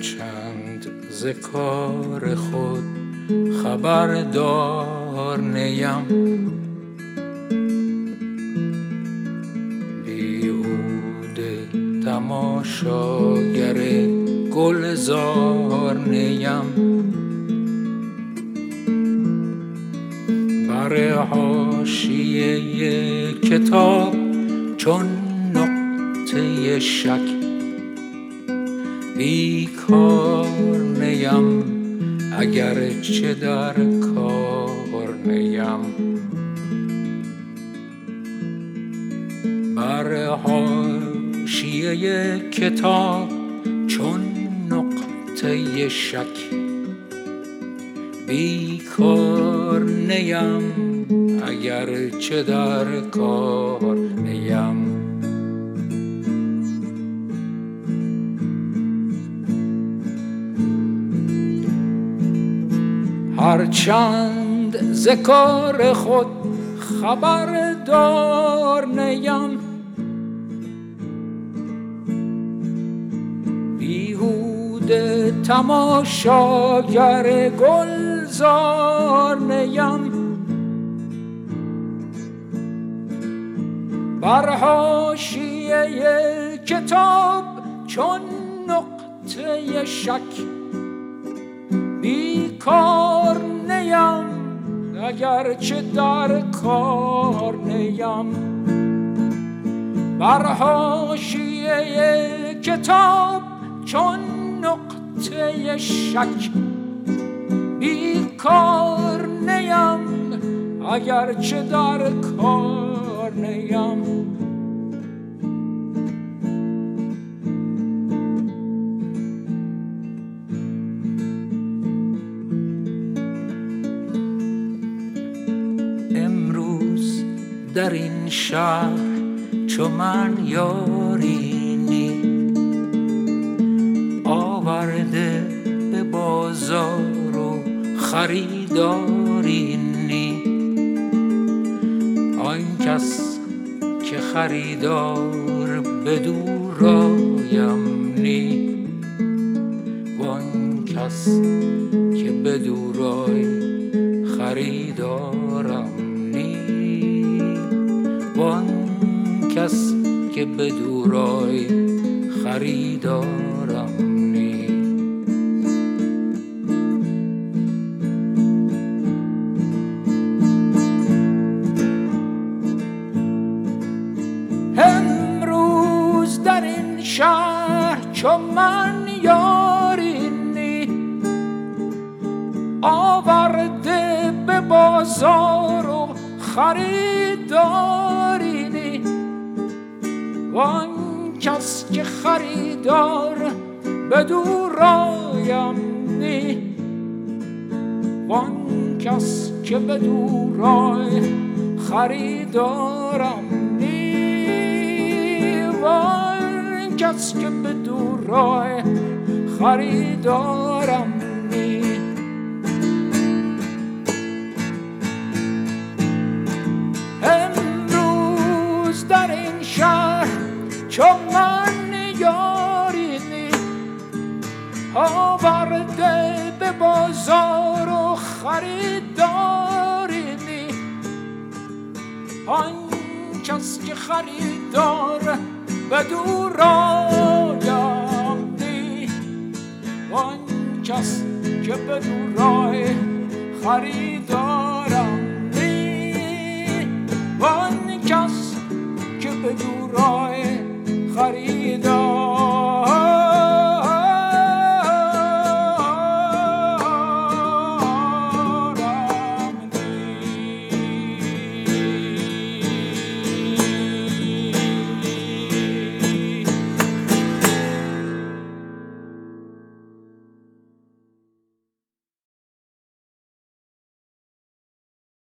هرچند ز کار خود خبردار نیم. بیهوده تماشاگر گلزار نیم. بر حاشیه کتاب چون نقطه شک بیکار نیم اگر چه در کار نیم. بر حاشیه کتاب چون نقطه شک. بیکار نیم اگر چه در کار هرچند ز کار خود خبردار نیم. بیهوده تماشاگر گلزار نیم. بر حاشیه کتاب چون نقطه شک. بیکار اگر چه در کار نیم. بر حاشیه کتاب چون نقطه شک. بیکار نیم اگر چه در کار نیم. در این شهر چو من یارینی آورده به بازار و خریدارینی آن کس که خریدار به دورایم نی. وان کس که به دورای خریدارم کس که به دورای خریدارم نی. امروز در این شهر چو من یارینی آورده به بازار و خریدارینی وان کس که خریدار به دورایم نی. وان کس که به دورای خریدارم نی. وان کس که به دورای خریدارم آن کس که خریدار به دورایم نی آن کس که به دورای خریدارم نی وان کس که به دورای خریدار